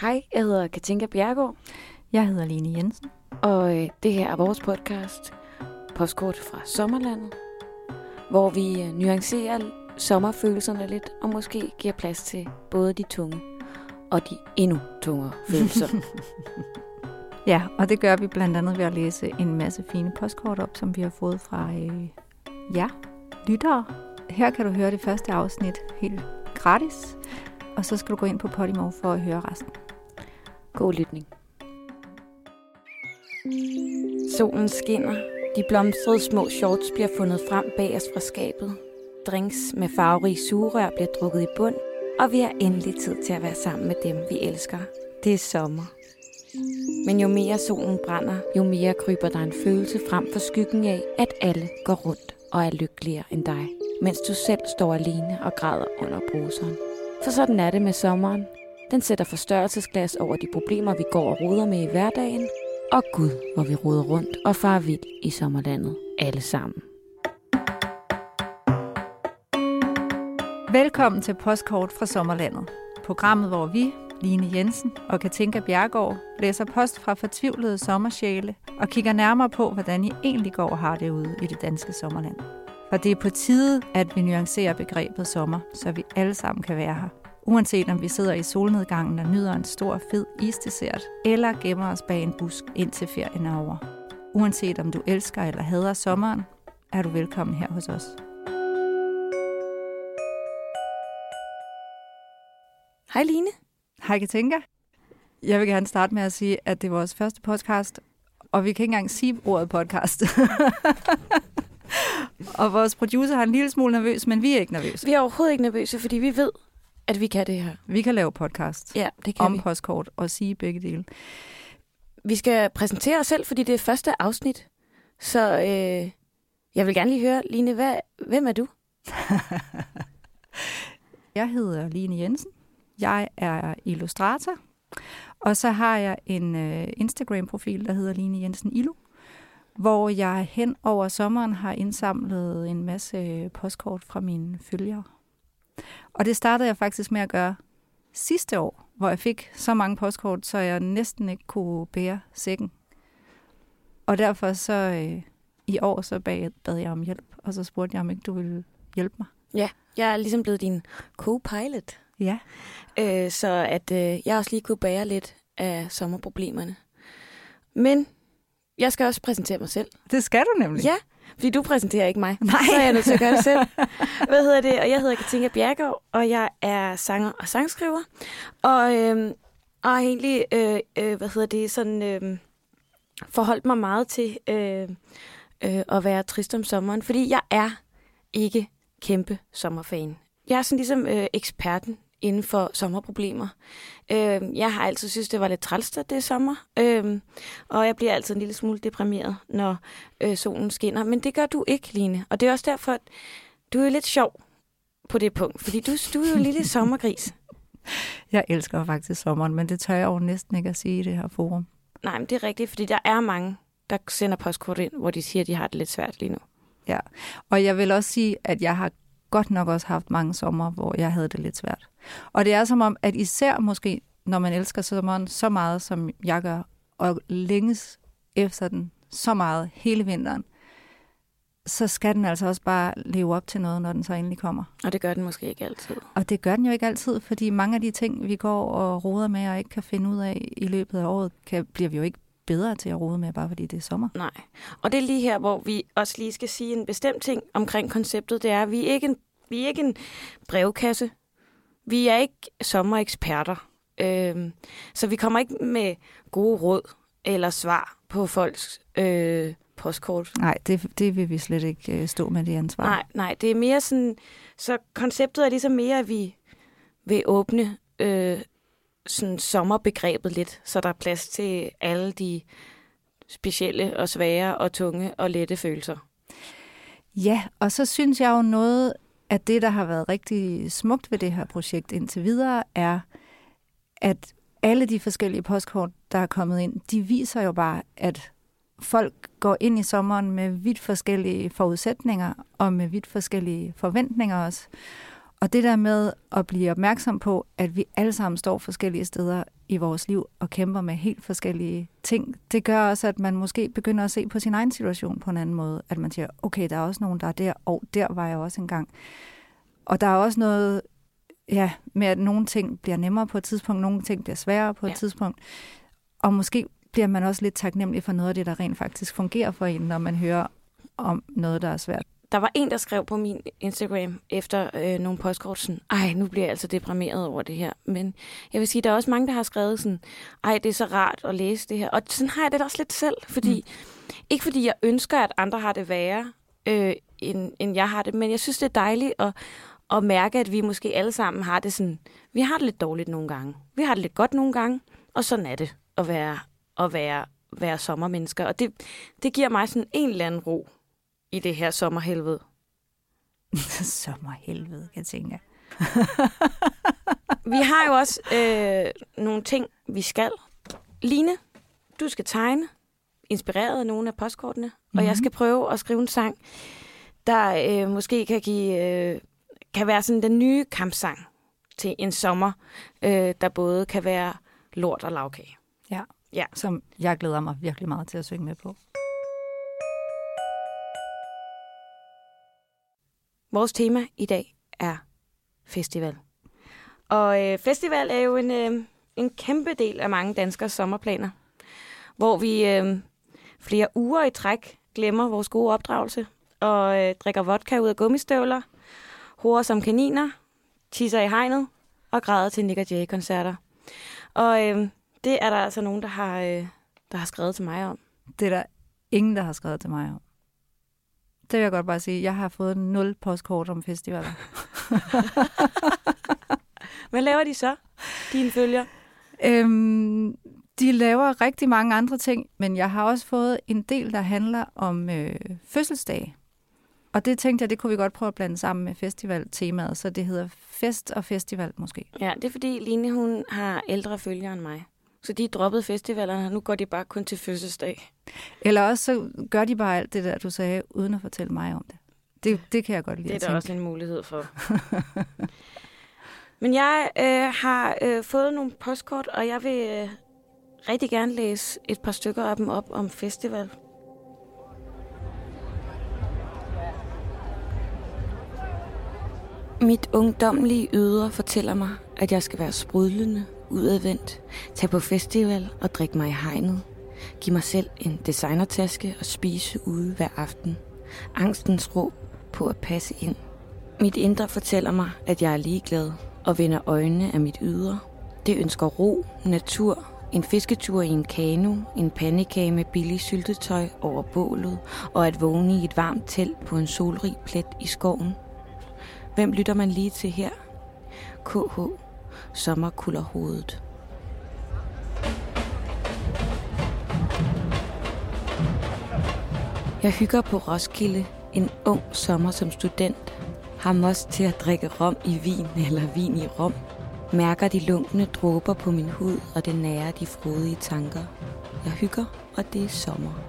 Hej, jeg hedder Katinka Bjergård, Jeg hedder Line Jensen. og øh, det her er vores podcast, Postkort fra Sommerlandet, hvor vi øh, nuancerer sommerfølelserne lidt, og måske giver plads til både de tunge og de endnu tungere følelser. Ja, og det gør vi blandt andet ved at læse en masse fine postkort op, som vi har fået fra øh, jer, lyttere. Her kan du høre det første afsnit helt gratis, og så skal du gå ind på Podimo for at høre resten. God lytning. Solen skinner. De blomstrede små shorts bliver fundet frem bag os fra skabet. Drinks med farverige sugerør bliver drukket i bund, og vi har endelig tid til at være sammen med dem, vi elsker. Det er sommer. Men jo mere solen brænder, jo mere kryber der en følelse frem for skyggen af, at alle går rundt og er lykkeligere end dig, mens du selv står alene og græder under bruseren. For sådan er det med sommeren. Den sætter forstørrelsesglas over de problemer, vi går og roder med i hverdagen, og Gud, hvor vi roder rundt og farer vild i sommerlandet, alle sammen. Velkommen til Postkort fra Sommerlandet. Programmet, hvor vi, Line Jensen og Katinka Bjergård, læser post fra fortvivlede sommersjæle og kigger nærmere på, hvordan I egentlig går og har det ude i det danske sommerland. For det er på tide, at vi nuancerer begrebet sommer, så vi alle sammen kan være her. Uanset om vi sidder i solnedgangen og nyder en stor, fed isdessert, eller gemmer os bag en busk indtil ferien er over. Uanset om du elsker eller hader sommeren, er du velkommen her hos os. Hej Line. Hej Katinka. Jeg vil gerne starte med at sige, at det er vores første podcast, og vi kan ikke engang sige ordet podcast. og vores producer er en lille smule nervøs, men vi er ikke nervøse. Vi er overhovedet ikke nervøse, fordi vi ved, at vi kan det her. Vi kan lave podcast Ja, det kan om vi. postkort og sige begge dele. Vi skal præsentere os selv, fordi det er første afsnit. Så øh, jeg vil gerne lige høre, Line, hvad, hvem er du? Jeg hedder Line Jensen. Jeg er illustrator. Og så har jeg en øh, Instagram-profil, der hedder Line Jensen Ilu, hvor jeg hen over sommeren har indsamlet en masse postkort fra mine følgere. Og det startede jeg faktisk med at gøre sidste år, hvor jeg fik så mange postkort, så jeg næsten ikke kunne bære sækken. Og derfor så øh, i år så bad, bad jeg om hjælp, og så spurgte jeg, om ikke du ville hjælpe mig. Jeg er ligesom blevet din co-pilot, Ja. øh, så at øh, jeg også lige kunne bære lidt af sommerproblemerne. Men jeg skal også præsentere mig selv. Det skal du nemlig. Ja, fordi du præsenterer ikke mig. Nej. Så er jeg nødt til at gøre det selv. Hvad hedder det? Og jeg hedder Katinka Bjergaard, og jeg er sanger og sangskriver. Og, øh, og har egentlig, øh, øh, hvad hedder det, sådan øh, forholdt mig meget til øh, øh, at være trist om sommeren, fordi jeg er ikke kæmpe sommerfan. Jeg er sådan ligesom øh, eksperten inden for sommerproblemer. Øh, jeg har altid synes det var lidt træls, det er sommer. Øh, og jeg bliver altid en lille smule deprimeret, når øh, solen skinner. Men det gør du ikke, Line. Og det er også derfor, at du er lidt sjov på det punkt. Fordi du, du er jo en lille sommergris. Jeg elsker faktisk sommeren, men det tør jeg jo næsten ikke at sige i det her forum. Nej, men det er rigtigt, fordi der er mange, der sender postkort ind, hvor de siger, at de har det lidt svært lige nu. Og jeg vil også sige, at jeg har godt nok også haft mange sommer, hvor jeg havde det lidt svært. Og det er som om, at især måske, når man elsker sommeren så meget, som jeg gør, og længes efter den så meget hele vinteren, så skal den altså også bare leve op til noget, når den så endelig kommer. Og det gør den måske ikke altid. Og det gør den jo ikke altid, fordi mange af de ting, vi går og roder med og ikke kan finde ud af i løbet af året, kan, bliver vi jo ikke bedre til at rode med, bare fordi det er sommer. Nej. Og det er lige her, hvor vi også lige skal sige en bestemt ting omkring konceptet. Det er, at vi er ikke en, vi er ikke en brevkasse. Vi er ikke sommereksperter. Øhm, så vi kommer ikke med gode råd eller svar på folks øh, postkort. Nej, det, det vil vi slet ikke øh, stå med det ansvar. Nej, nej, det er mere sådan... Så konceptet er ligesom mere, at vi vil åbne øh, sådan sommerbegrebet lidt, så der er plads til alle de specielle og svære og tunge og lette følelser. Ja, og så synes jeg jo noget af det, der har været rigtig smukt ved det her projekt indtil videre, er, at alle de forskellige postkort, der er kommet ind, de viser jo bare, at folk går ind i sommeren med vidt forskellige forudsætninger og med vidt forskellige forventninger også. Og det der med at blive opmærksom på, at vi alle sammen står forskellige steder, i vores liv og kæmper med helt forskellige ting. Det gør også, at man måske begynder at se på sin egen situation på en anden måde. At man siger, okay, der er også nogen, der er der, og der var jeg også engang. Og der er også noget ja, med, at nogle ting bliver nemmere på et tidspunkt, nogle ting bliver sværere på et ja. tidspunkt. Og måske bliver man også lidt taknemmelig for noget af det, der rent faktisk fungerer for en, når man hører om noget, der er svært. Der var en, der skrev på min Instagram efter øh, nogle postkort sådan, ej, nu bliver jeg altså deprimeret over det her. Men jeg vil sige, der er også mange, der har skrevet sådan, ej, det er så rart at læse det her. Og sådan har jeg det også lidt selv, fordi, mm. ikke fordi jeg ønsker, at andre har det værre, øh, end, end jeg har det, men jeg synes, det er dejligt at, at mærke, at vi måske alle sammen har det sådan, vi har det lidt dårligt nogle gange. Vi har det lidt godt nogle gange, og sådan er det at være, at være, være sommermennesker. Og det, det giver mig sådan en eller anden ro i det her sommerhelvede. sommerhelvede, jeg tænker. vi har jo også øh, nogle ting, vi skal. Line, du skal tegne, inspireret af nogle af postkortene, mm-hmm. og jeg mhm. skal prøve at skrive en sang, der øh, måske kan give øh, kan være sådan den nye kampsang til en sommer, øh, der både kan være lort og lavkage. Ja. ja, som jeg glæder mig virkelig meget til at synge med på. Vores tema i dag er festival. Og øh, festival er jo en, øh, en kæmpe del af mange danskers sommerplaner, hvor vi øh, flere uger i træk glemmer vores gode opdragelse og øh, drikker vodka ud af gummistøvler, horer som kaniner, tisser i hegnet og græder til Nick Jay-koncerter. Og øh, det er der altså nogen, der har, øh, der har skrevet til mig om. Det er der ingen, der har skrevet til mig om. Det vil jeg godt bare sige. Jeg har fået nul postkort om festivaler. Hvad laver de så, dine følger? Øhm, de laver rigtig mange andre ting, men jeg har også fået en del, der handler om øh, fødselsdag. Og det tænkte jeg, det kunne vi godt prøve at blande sammen med festivaltemaet, så det hedder fest og festival måske. Ja, det er fordi Line, hun har ældre følgere end mig. Så de droppede festivalerne, og nu går de bare kun til fødselsdag. Eller også så gør de bare alt det der, du sagde, uden at fortælle mig om det. Det, det kan jeg godt lide Det er der også en mulighed for. Men jeg øh, har øh, fået nogle postkort, og jeg vil øh, rigtig gerne læse et par stykker af dem op om festival. Mit ungdomlige ydre fortæller mig, at jeg skal være sprudlende, udadvendt, tage på festival og drikke mig i hegnet. give mig selv en designertaske og spise ude hver aften. Angstens råb på at passe ind. Mit indre fortæller mig, at jeg er ligeglad og vender øjnene af mit ydre. Det ønsker ro, natur, en fisketur i en kano, en pandekage med billig syltetøj over bålet og at vågne i et varmt telt på en solrig plet i skoven. Hvem lytter man lige til her? KH. Sommerkulderhovedet. Jeg hygger på Roskilde en ung sommer som student. Har most til at drikke rom i vin eller vin i rom. Mærker de lunkne dråber på min hud, og det nærer de frodige tanker. Jeg hygger, og det er sommer.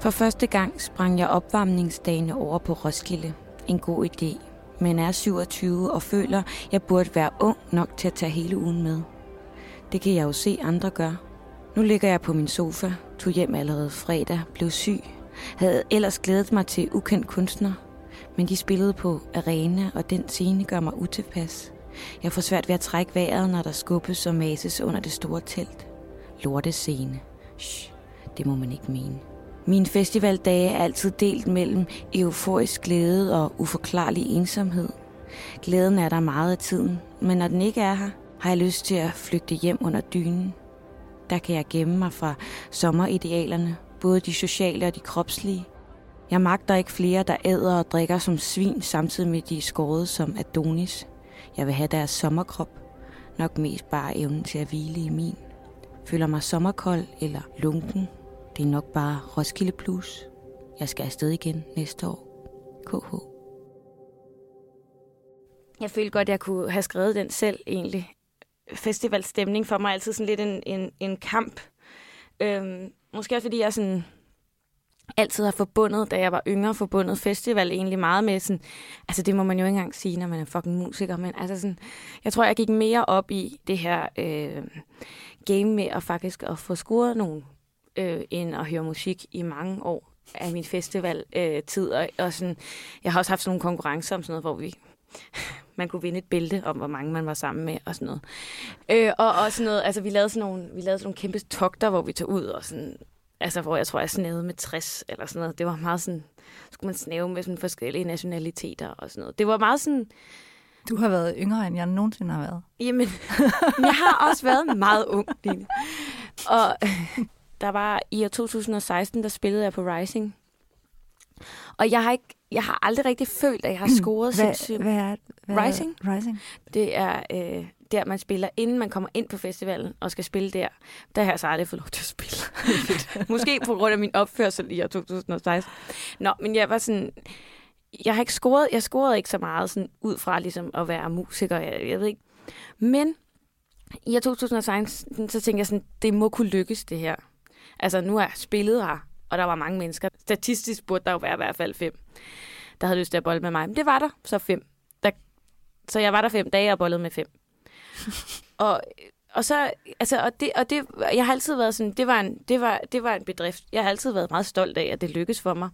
For første gang sprang jeg opvarmningsdagene over på Roskilde. En god idé. Men er 27 og føler, jeg burde være ung nok til at tage hele ugen med. Det kan jeg jo se andre gøre. Nu ligger jeg på min sofa, tog hjem allerede fredag, blev syg, havde ellers glædet mig til ukendt kunstner, men de spillede på arena, og den scene gør mig utilpas. Jeg får svært ved at trække vejret, når der skubbes og mases under det store telt. Lortescene. Shh, det må man ikke mene. Min festivaldage er altid delt mellem euforisk glæde og uforklarlig ensomhed. Glæden er der meget af tiden, men når den ikke er her, har jeg lyst til at flygte hjem under dynen. Der kan jeg gemme mig fra sommeridealerne, både de sociale og de kropslige. Jeg magter ikke flere, der æder og drikker som svin, samtidig med de er skåret som Adonis. Jeg vil have deres sommerkrop, nok mest bare evnen til at hvile i min. Føler mig sommerkold eller lunken, det er nok bare Roskilde Plus. Jeg skal afsted igen næste år. KH. Jeg følte godt, at jeg kunne have skrevet den selv egentlig. Festivalstemning for mig er altid sådan lidt en, en, en kamp. Øhm, måske også fordi jeg sådan altid har forbundet, da jeg var yngre, forbundet festival egentlig meget med sådan, altså det må man jo ikke engang sige, når man er fucking musiker, men altså sådan, jeg tror, jeg gik mere op i det her øh, game med at faktisk at få scoret nogle, øh, end at høre musik i mange år af min festivaltid, øh, og, og sådan, jeg har også haft sådan nogle konkurrencer om sådan noget, hvor vi man kunne vinde et bælte om, hvor mange man var sammen med og sådan noget. Øh, og også noget, altså vi lavede sådan nogle, vi lavede sådan nogle kæmpe togter, hvor vi tog ud og sådan, altså hvor jeg tror, jeg snævede med 60 eller sådan noget. Det var meget sådan, skulle man snæve med sådan forskellige nationaliteter og sådan noget. Det var meget sådan... Du har været yngre, end jeg nogensinde har været. Jamen, jeg har også været meget ung, Line. Og der var i år 2016, der spillede jeg på Rising. Og jeg har ikke, jeg har aldrig rigtig følt, at jeg har scoret hvad, sindssygt. hvad er hvad Rising? Rising. Det er øh, der, man spiller, inden man kommer ind på festivalen og skal spille der. Der har jeg så aldrig fået lov til at spille. Måske på grund af min opførsel i år 2016. Nå, men jeg var sådan... Jeg har ikke scoret, jeg scorede ikke så meget sådan, ud fra ligesom at være musiker, jeg, jeg ved ikke. Men i år 2016, så tænkte jeg sådan, det må kunne lykkes det her. Altså nu er jeg spillet her, og der var mange mennesker. Statistisk burde der jo være i hvert fald fem, der havde lyst til at bolle med mig. Men det var der, så fem. Der, så jeg var der fem dage og bollede med fem. og, og så, altså, og det, og det, jeg har altid været sådan, det var, en, det, var, det var en bedrift. Jeg har altid været meget stolt af, at det lykkedes for mig.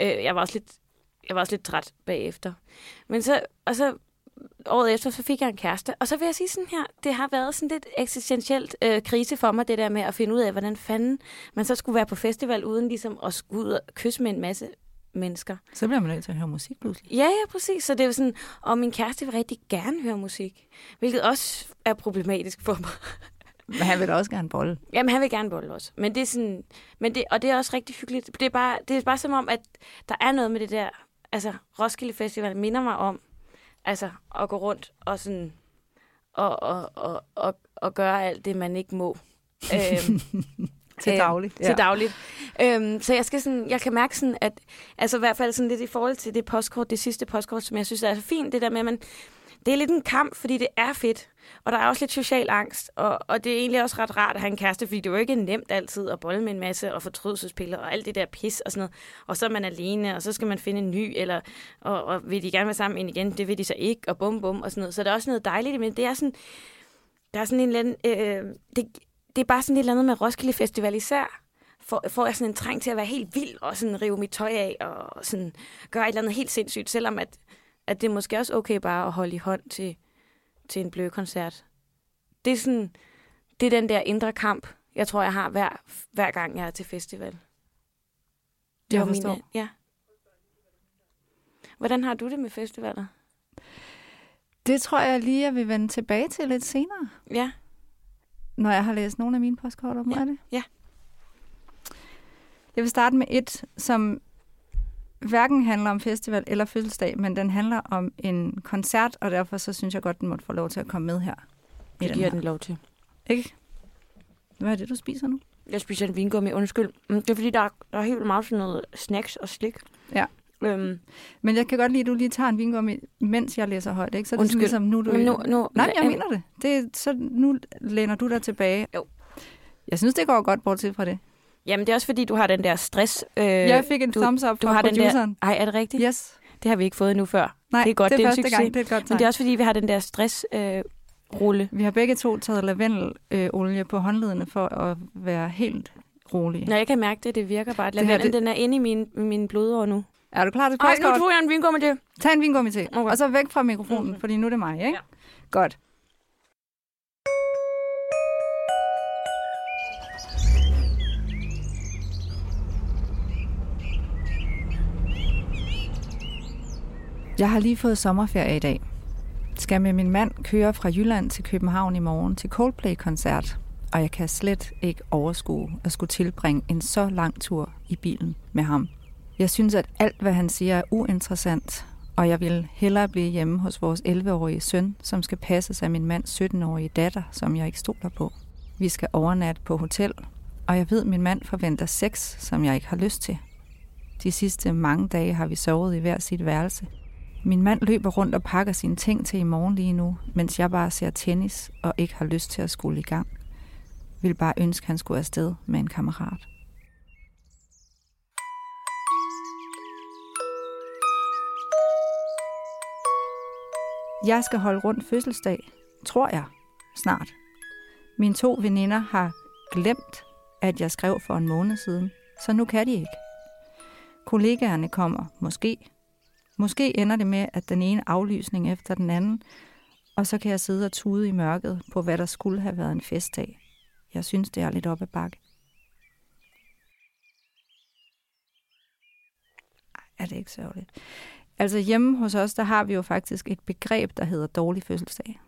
Øh, jeg var også lidt, jeg var også lidt træt bagefter. Men så, og så året efter, så fik jeg en kæreste. Og så vil jeg sige sådan her, det har været sådan lidt eksistentielt øh, krise for mig, det der med at finde ud af, hvordan fanden man så skulle være på festival, uden ligesom at skulle ud og kysse med en masse mennesker. Så bliver man nødt til at høre musik pludselig. Ja, ja, præcis. Så det er sådan, og min kæreste vil rigtig gerne høre musik, hvilket også er problematisk for mig. Men han vil da også gerne bolle. Jamen, han vil gerne bolle også. Men det er sådan, men det, og det er også rigtig hyggeligt. Det er, bare, det er bare som om, at der er noget med det der, altså Roskilde Festival minder mig om, altså at gå rundt og sådan, og, og, og, og, og gøre alt det, man ikke må. øhm, til dagligt. Øh, til dagligt. Øhm, så jeg skal sådan, jeg kan mærke sådan, at altså i hvert fald sådan lidt i forhold til det postkort, det sidste postkort, som jeg synes er så fint, det der med, at man, det er lidt en kamp, fordi det er fedt. Og der er også lidt social angst, og, og det er egentlig også ret rart at have en kæreste, fordi det er jo ikke nemt altid at bolle med en masse og fortrydelsespiller og alt det der pis og sådan noget. Og så er man alene, og så skal man finde en ny, eller og, og vil de gerne være sammen ind igen, det vil de så ikke, og bum bum og sådan noget. Så der er også noget dejligt, men det er sådan, der er sådan en eller anden, øh, øh, det, det er bare sådan et eller andet med Roskilde Festival især, får, får jeg sådan en trang til at være helt vild og sådan rive mit tøj af og sådan gøre et eller andet helt sindssygt, selvom at, at det er måske også okay bare at holde i hånd til, til en blød koncert. Det er sådan, det er den der indre kamp, jeg tror, jeg har hver, hver gang, jeg er til festival. Det Jeg var forstår. mine, ja. Hvordan har du det med festivaler? Det tror jeg lige, jeg vil vende tilbage til lidt senere, Ja, når jeg har læst nogle af mine postkort om Ja, det. ja. Jeg vil starte med et, som hverken handler om festival eller fødselsdag, men den handler om en koncert, og derfor så synes jeg godt, den måtte få lov til at komme med her. Det giver her. den lov til. Ikke? Hvad er det, du spiser nu? Jeg spiser en vingummi, undskyld. Mm, Det er fordi, der er, der er helt meget sådan noget snacks og slik. Ja. Øhm, Men jeg kan godt lide, at du lige tager en vingummi, mens jeg læser højt. Ikke? Så er det sådan ligesom, nu du... men nu, nu, Nej, jeg mener det. det så nu læner du dig tilbage. Jo. Jeg synes, det går godt bortset fra det. Jamen, det er også fordi, du har den der stress. Øh, jeg fik en du- thumbs up du har den der- produceren. Ej, er det rigtigt? Yes. Det har vi ikke fået endnu før. Nej, Det er godt, det det er er en succes. gang. Det er et godt Men tegn. det er også fordi, vi har den der stress øh, rulle. Vi har begge to taget lavendelolie på håndledene for at være helt rolige. Når jeg kan mærke det, det virker bare. At lavendel, det- den er inde i min, min blodår nu. Er du klar til Ej, nu postkort? tog jeg en vingummi til. Tag en vingummi til. Okay. Og så væk fra mikrofonen, Okay. fordi nu er det mig, ikke? Ja. Godt. Jeg har lige fået sommerferie i dag. Skal med min mand køre fra Jylland til København i morgen til Coldplay-koncert, og jeg kan slet ikke overskue at skulle tilbringe en så lang tur i bilen med ham. Jeg synes, at alt, hvad han siger, er uinteressant, og jeg vil hellere blive hjemme hos vores 11-årige søn, som skal passes af min mands 17-årige datter, som jeg ikke stoler på. Vi skal overnatte på hotel, og jeg ved, at min mand forventer sex, som jeg ikke har lyst til. De sidste mange dage har vi sovet i hver sit værelse. Min mand løber rundt og pakker sine ting til i morgen lige nu, mens jeg bare ser tennis og ikke har lyst til at skulle i gang. Vil bare ønske, han skulle afsted med en kammerat. Jeg skal holde rundt fødselsdag, tror jeg, snart. Mine to veninder har glemt, at jeg skrev for en måned siden, så nu kan de ikke. Kollegaerne kommer måske Måske ender det med, at den ene aflysning efter den anden, og så kan jeg sidde og tude i mørket på, hvad der skulle have været en festdag. Jeg synes, det er lidt op ad bakke. Ej, Er det ikke sørgeligt? Altså hjemme hos os, der har vi jo faktisk et begreb, der hedder dårlig fødselsdag.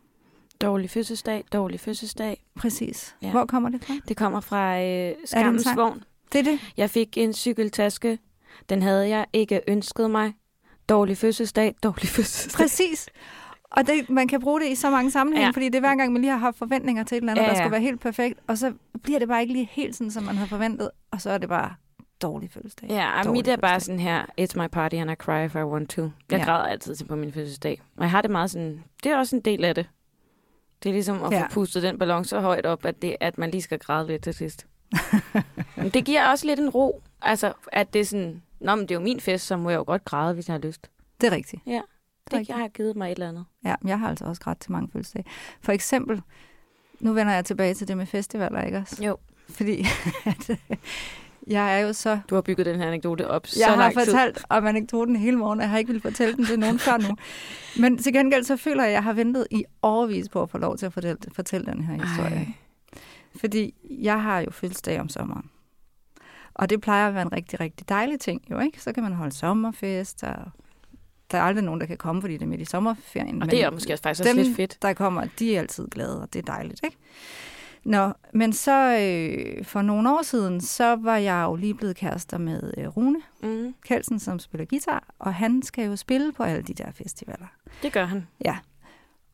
Dårlig fødselsdag, dårlig fødselsdag. Præcis. Ja. Hvor kommer det fra? Det kommer fra øh, Skammens? Vogn. Det er det. Jeg fik en cykeltaske. Den havde jeg ikke ønsket mig. Dårlig fødselsdag, dårlig fødselsdag. Præcis. Og det, man kan bruge det i så mange sammenhænge, Ja. fordi det er hver gang, man lige har haft forventninger til et eller andet, Ja, ja, der skulle være helt perfekt, og så bliver det bare ikke lige helt sådan, som man havde forventet, og så er det bare dårlig fødselsdag. Ja, og mit er bare sådan her, it's my party and I cry if I want to. Jeg ja. Græder altid til på min fødselsdag. Og jeg har det meget sådan, det er også en del af det. Det er ligesom at. Ja. få pustet den ballon så højt op, at, det, at man lige skal græde lidt til sidst. Men det giver også lidt en ro. Altså, at det er sådan, Nå, men det er jo min fest, så må jeg jo godt græde, hvis jeg har lyst. Det er rigtigt. Ja, Det Det rigtigt. har givet mig et eller andet. Ja, men jeg har altså også ret til mange fødselsdage. For eksempel, nu vender jeg tilbage til det med festivaler, ikke også? Jo. Fordi at, jeg er jo så... Du har bygget den her anekdote op så Jeg har lang tid. fortalt om anekdoten hele morgen, og jeg har ikke vil fortælle den til nogen før nu. Men til gengæld så føler jeg, at jeg har ventet i overvis på at få lov til at fortælle, fortælle den her historie. Ej. Fordi jeg har jo fødselsdag om sommeren. Og det plejer at være en rigtig, rigtig dejlig ting, jo ikke? Så kan man holde sommerfest, og der er aldrig nogen, der kan komme, fordi det er midt i sommerferien. Og det er måske også faktisk også dem, lidt fedt. der kommer, de er altid glade, og det er dejligt, ikke? Nå, men så øh, for nogle år siden, så var jeg jo lige blevet kærester med øh, Rune Mm, Kelsen, som spiller guitar, og han skal jo spille på alle de der festivaler. det gør han. Ja.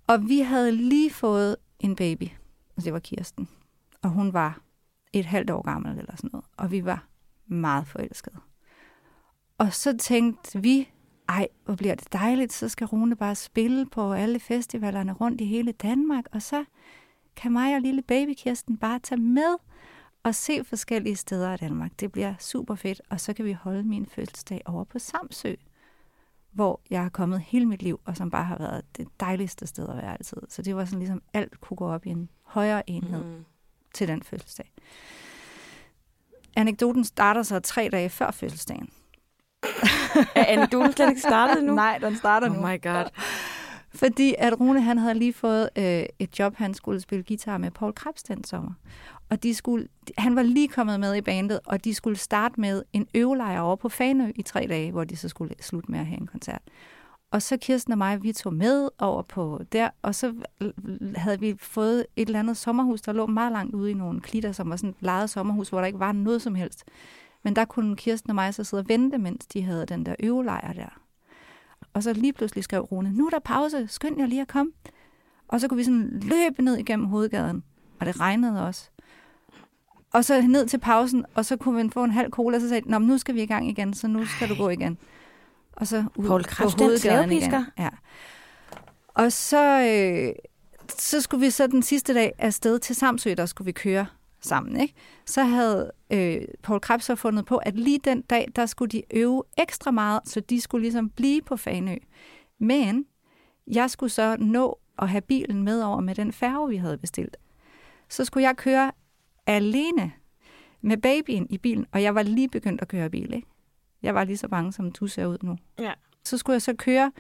Og vi havde lige fået en baby, og det var Kirsten. Og hun var et halvt år gammel eller sådan noget. Og vi var meget forelskede. Og så tænkte vi, ej, hvor bliver det dejligt, så skal Rune bare spille på alle festivalerne rundt i hele Danmark, og så kan mig og lille baby Kirsten bare tage med og se forskellige steder i Danmark. Det bliver super fedt, og så kan vi holde min fødselsdag over på Samsø, hvor jeg har kommet hele mit liv, og som bare har været det dejligste sted at være altid. Så det var sådan ligesom, alt kunne gå op i en højere enhed. Mm. til den fødselsdag. Anekdoten starter så tre dage før fødselsdagen. Er anekdoten slet ikke startet nu? Nej, den starter Oh nu. my god. Fordi at Rune han havde lige fået øh, et job, han skulle spille guitar med Paul Krebs den sommer. Og de skulle, han var lige kommet med i bandet, og de skulle starte med en øvelejr over på Fanø i tre dage, hvor de så skulle slutte med at have en koncert. Og så Kirsten og mig, vi tog med over på der, og så havde vi fået et eller andet sommerhus, der lå meget langt ude i nogle klitter, som var sådan et lejet sommerhus, hvor der ikke var noget som helst. Men der kunne Kirsten og mig så sidde og vente, mens de havde den der øvelejr der. Og så lige pludselig skrev Rune, nu er der pause, skynd jer lige at komme. Og så kunne vi sådan løbe ned igennem hovedgaden, og det regnede også. Og så ned til pausen, og så kunne vi få en halv cola, og så sagde de, Nå, nu skal vi i gang igen, så nu skal du gå igen. Og så ud Poul på Krebs, den hovedgaden igen. Ja. Og så, øh, så skulle vi så den sidste dag afsted til Samsø, der skulle vi køre sammen. Ikke? Så havde øh, Paul Krebs så fundet på, at lige den dag, der skulle de øve ekstra meget, så de skulle ligesom blive på Fanø. Men jeg skulle så nå at have bilen med over med den færge, vi havde bestilt. Så skulle jeg køre alene med babyen i bilen, og jeg var lige begyndt at køre bil. Ikke? Jeg var lige så bange, som du ser ud nu. Ja. Så skulle jeg så køre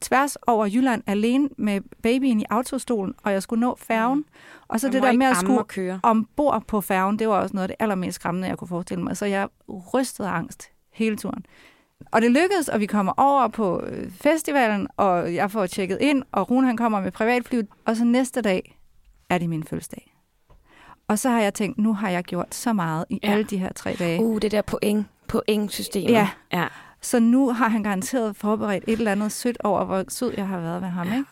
tværs over Jylland alene med babyen i autostolen, og jeg skulle nå færgen. Mm. Og så det der med at skulle køre. ombord på færgen, det var også noget af det allermest skræmmende, jeg kunne forestille mig. Så jeg rystede angst hele turen. Og det lykkedes, og vi kommer over på øh, festivalen, og jeg får tjekket ind, og Rune han kommer med privatfly, og så næste dag er det min fødselsdag. Og så har jeg tænkt, nu har jeg gjort så meget i ja. alle de her tre dage. Uh, det der point, point-systemet. Ja. ja. Så nu har han garanteret forberedt et eller andet sødt over, hvor sød jeg har været ved ham. Ja. Ikke?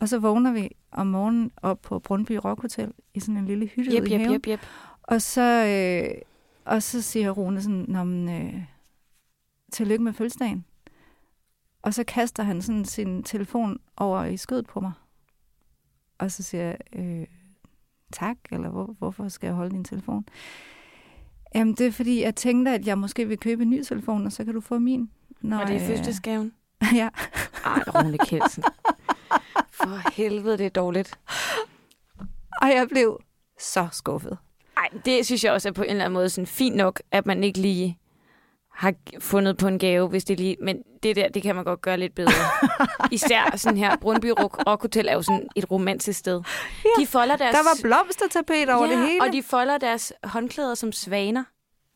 Og så vågner vi om morgenen op på Brøndby Rock Hotel i sådan en lille hytte Jep, ude i haven. jep, jep. Og så, øh, og så siger Rune sådan, Nå, men, øh, tillykke med fødselsdagen. Og så kaster han sådan sin telefon over i skødet på mig. Og så siger jeg, øh, tak, eller hvor, hvorfor skal jeg holde din telefon? Jamen, det er fordi, jeg tænkte, at jeg måske vil købe en ny telefon, og så kan du få min. Når, Og det er øh, fødselsdagsgaven. ja. Ej, Rune Kelsen. for helvede, det er dårligt. Og jeg blev så skuffet. Nej, det synes jeg også er på en eller anden måde sådan fint nok, at man ikke lige har fundet på en gave, hvis det lige... Men det der, det kan man godt gøre lidt bedre. Især sådan her, Brundby Rock Hotel er jo sådan et romantisk sted. Ja, de folder deres... Der var blomstertapet over ja, det hele. og de folder deres håndklæder som svaner.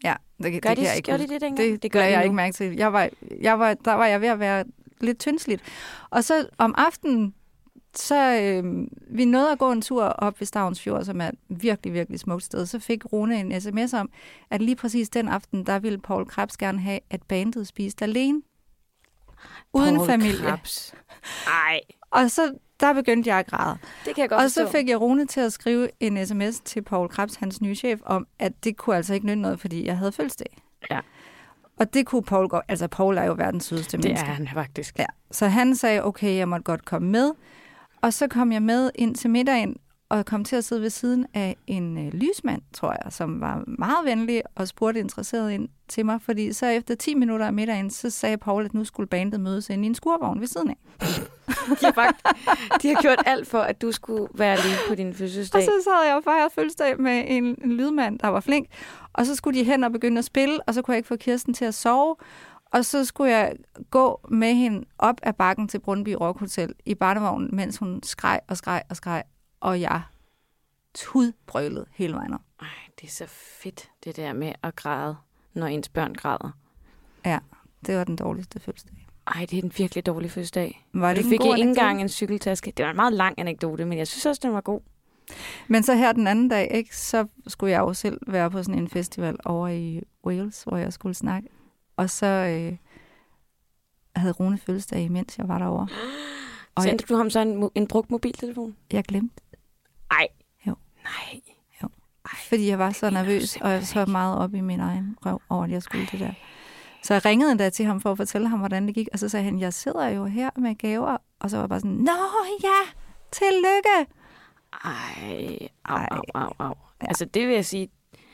Ja, det, Gør det de, kan jeg ikke gør de det dengang? Det, det gør jeg de ikke nu. mærke til. Jeg var, jeg var, der var jeg ved at være lidt tyndsligt. Og så om aftenen, så øh, vi nåede at gå en tur op ved Stavnsfjord, som er et virkelig, virkelig smukt sted. Så fik Rune en sms om, at lige præcis den aften, der ville Paul Krebs gerne have, at bandet spiste alene. Uden Poul familie. Krebs. Ej, Og så der begyndte jeg at græde. det kan jeg godt Og så forstå. fik jeg Rune til at skrive en sms til Paul Krebs, hans nye chef, om, at det kunne altså ikke nytte noget, fordi jeg havde fødselsdag. Ja. Og det kunne Paul godt. Altså, Paul er jo verdens sødeste Det er menneske. han faktisk. Ja. Så han sagde, okay, jeg måtte godt komme med. Og så kom jeg med ind til middagen, og kom til at sidde ved siden af en øh, lysmand, tror jeg, som var meget venlig og spurgte interesseret ind til mig. Fordi så efter 10 minutter af middagen, så sagde Paul, at nu skulle bandet mødes ind i en skurvogn ved siden af. De har, fakt, de har gjort alt for, at du skulle være alene på din Og fødselsdag. så sad jeg og fejrede fødselsdag med en, en lydmand, der var flink. Og så skulle de hen og begynde at spille, og så kunne jeg ikke få Kirsten til at sove. Og så skulle jeg gå med hende op ad bakken til Brundby Rock Hotel i barnevognen, mens hun skreg og skreg og skreg. Og jeg tudbrølede hele vejen op. Ej, det er så fedt, det der med at græde, når ens børn græder. Det var den dårligste fødselsdag. Ej, det er en virkelig dårlig fødselsdag. Var det Du fik ikke engang en cykeltaske. Det var en meget lang anekdote, men jeg synes også, den var god. Men så her den anden dag, ikke, så skulle jeg jo selv være på sådan en festival over i Wales, hvor jeg skulle snakke. Og så øh, havde Rune fødselsdag, imens jeg var derovre. Og jeg, Sendte du ham så en, en brugt mobiltelefon? jeg glemte Ej. Jo. Nej. fordi jeg var så nervøs, og simpelthen så meget op i min egen røv over, at jeg skulle det der. Så jeg ringede endda til ham for at fortælle ham, hvordan det gik, og så sagde han, jeg sidder jo her med gaver, og så var jeg bare sådan, nå ja, tillykke! Ej, au, Ej. au, au, au. Ja. Altså, det vil jeg sige, det,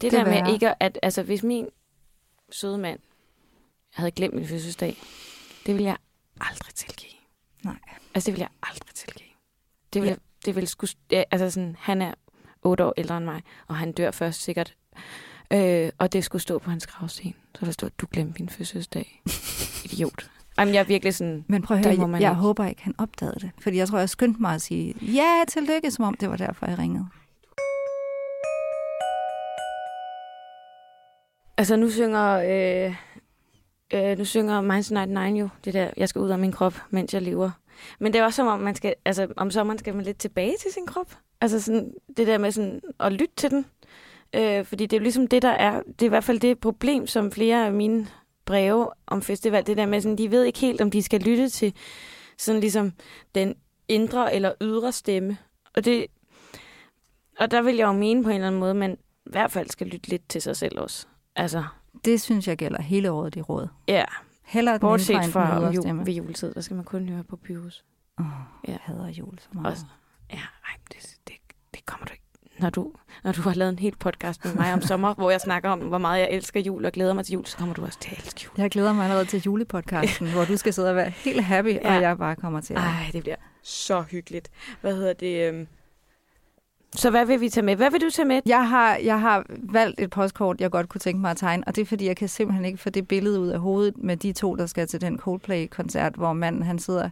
Det der med jeg. ikke at, altså, hvis min søde mand havde glemt min fødselsdag, det vil jeg aldrig tilgive. Nej. Altså, det vil jeg aldrig tilgive. Det vil, Ja. det vil sku, ja, altså sådan, han er otte år ældre end mig, og han dør først sikkert. Øh, og det skulle stå på hans gravsten. Så der stod, du glemte min fødselsdag. Idiot. Jamen, jeg er virkelig sådan, Men prøv at høre, jeg, jeg ikke. håber ikke, han opdagede det. Fordi jeg tror, jeg skyndte mig at sige, ja, tillykke, som om det var derfor, jeg ringede. Altså, nu synger, øh, øh, nu synger Minds Night Nine jo, det der, jeg skal ud af min krop, mens jeg lever. Men det er også som om, man skal, altså, om sommeren skal man lidt tilbage til sin krop. Altså sådan, det der med sådan, at lytte til den. Øh, fordi det er jo ligesom det, der er, det er i hvert fald det problem, som flere af mine breve om festival, det der med sådan, de ved ikke helt, om de skal lytte til sådan ligesom den indre eller ydre stemme. Og det, og der vil jeg jo mene på en eller anden måde, man i hvert fald skal lytte lidt til sig selv også. Altså, Det synes jeg gælder hele året i råd. ja, Heller den bortset fra jul, stemme. ved juletid, der skal man kun høre på Pyrus. Oh, Ja. Jeg hader jul så meget. Også. Ja, ej, det, det, det kommer du ikke. Når du, når du har lavet en hel podcast med mig om sommer, hvor jeg snakker om, hvor meget jeg elsker jul og glæder mig til jul, så kommer du også til at elske jul. Jeg glæder mig allerede til julepodcasten, hvor du skal sidde og være helt happy, ja. Og jeg bare kommer til at... Ej, det bliver så hyggeligt. Hvad hedder det? øhm? Så hvad vil vi tage med? Hvad vil du tage med? Jeg har, jeg har valgt et postkort, jeg godt kunne tænke mig at tegne, og det er fordi, jeg kan simpelthen ikke få det billede ud af hovedet med de to, der skal til den Coldplay-koncert, hvor manden han sidder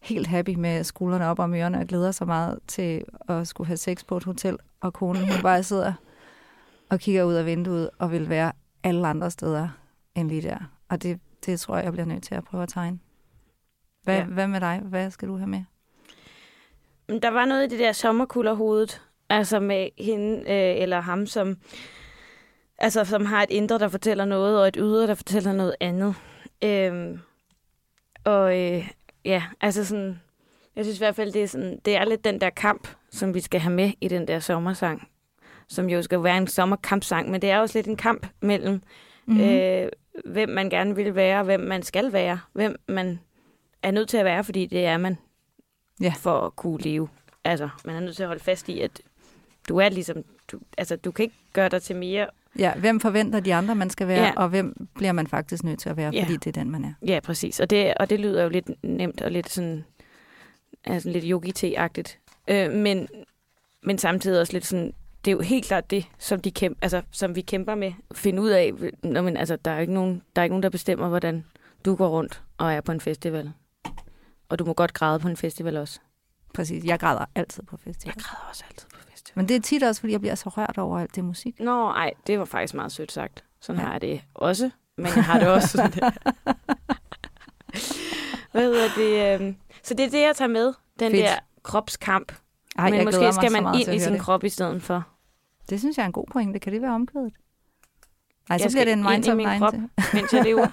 helt happy med skuldrene op om ørerne og glæder sig meget til at skulle have sex på et hotel, og konen hun bare sidder og kigger ud af vinduet og vil være alle andre steder end lige der. Og det, det tror jeg, jeg bliver nødt til at prøve at tegne. Hvad, ja. Hvad med dig? Hvad skal du have med? Men Der var noget i det der sommerkulderhovedet, altså med hende øh, eller ham, som, altså, som har et indre, der fortæller noget, og et ydre, der fortæller noget andet. Øhm, og øh, ja, altså sådan, jeg synes i hvert fald, det er, sådan, det er lidt den der kamp, som vi skal have med i den der sommersang, som jo skal være en sommerkampsang, men det er også lidt en kamp mellem, Mm-hmm. mm. øh, hvem man gerne vil være, hvem man skal være, hvem man er nødt til at være, fordi det er man Ja. for at kunne leve. Altså, man er nødt til at holde fast i, at du er ligesom, du, altså, du kan ikke gøre dig til mere. Ja, hvem forventer de andre, man skal være, ja. Og hvem bliver man faktisk nødt til at være, Ja. fordi det er den, man er. Ja, præcis. Og det, og det lyder jo lidt nemt og lidt sådan sådan lidt yogi-te-agtigt. Øh, men, men samtidig også lidt sådan, det er jo helt klart det, som, de kæmper, altså, som vi kæmper med finde ud af. Når, men, altså, der, er ikke nogen, der er ikke nogen, der bestemmer, hvordan du går rundt og er på en festival. Og du må godt græde på en festival også. Præcis. Jeg græder altid på festival. Jeg græder også altid Men det er tit også, fordi jeg bliver så rørt over alt det musik. Nå, ej, det var faktisk meget sødt sagt. Sådan ja. har jeg det også. Men jeg har det også sådan der. Hvad hedder det? øhm, Så det er det, jeg tager med. Den Fedt. der kropskamp. Ej, Men måske skal man ind i sin det. krop i stedet for. Det synes jeg er en god pointe. Kan det være omkvædet? Nej, så bliver skal det en ind i mindset min mind krop. mens jeg lever.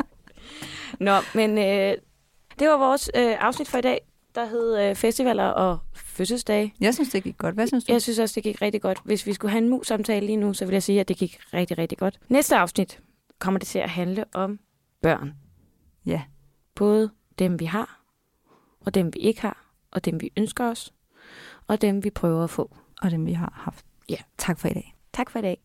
Nå, men øh, det var vores øh, afsnit for i dag, der hed øh, festivaler og fødselsdage. Jeg synes, det gik godt. Hvad synes du? Jeg synes også, det gik rigtig godt. Hvis vi skulle have en mus-samtale lige nu, så vil jeg sige, at det gik rigtig, rigtig godt. Næste afsnit kommer det til at handle om børn. Ja. Både dem, vi har, og dem, vi ikke har, og dem, vi ønsker os, og dem, vi prøver at få. Og dem, vi har haft. Ja. Tak for i dag. Tak for i dag.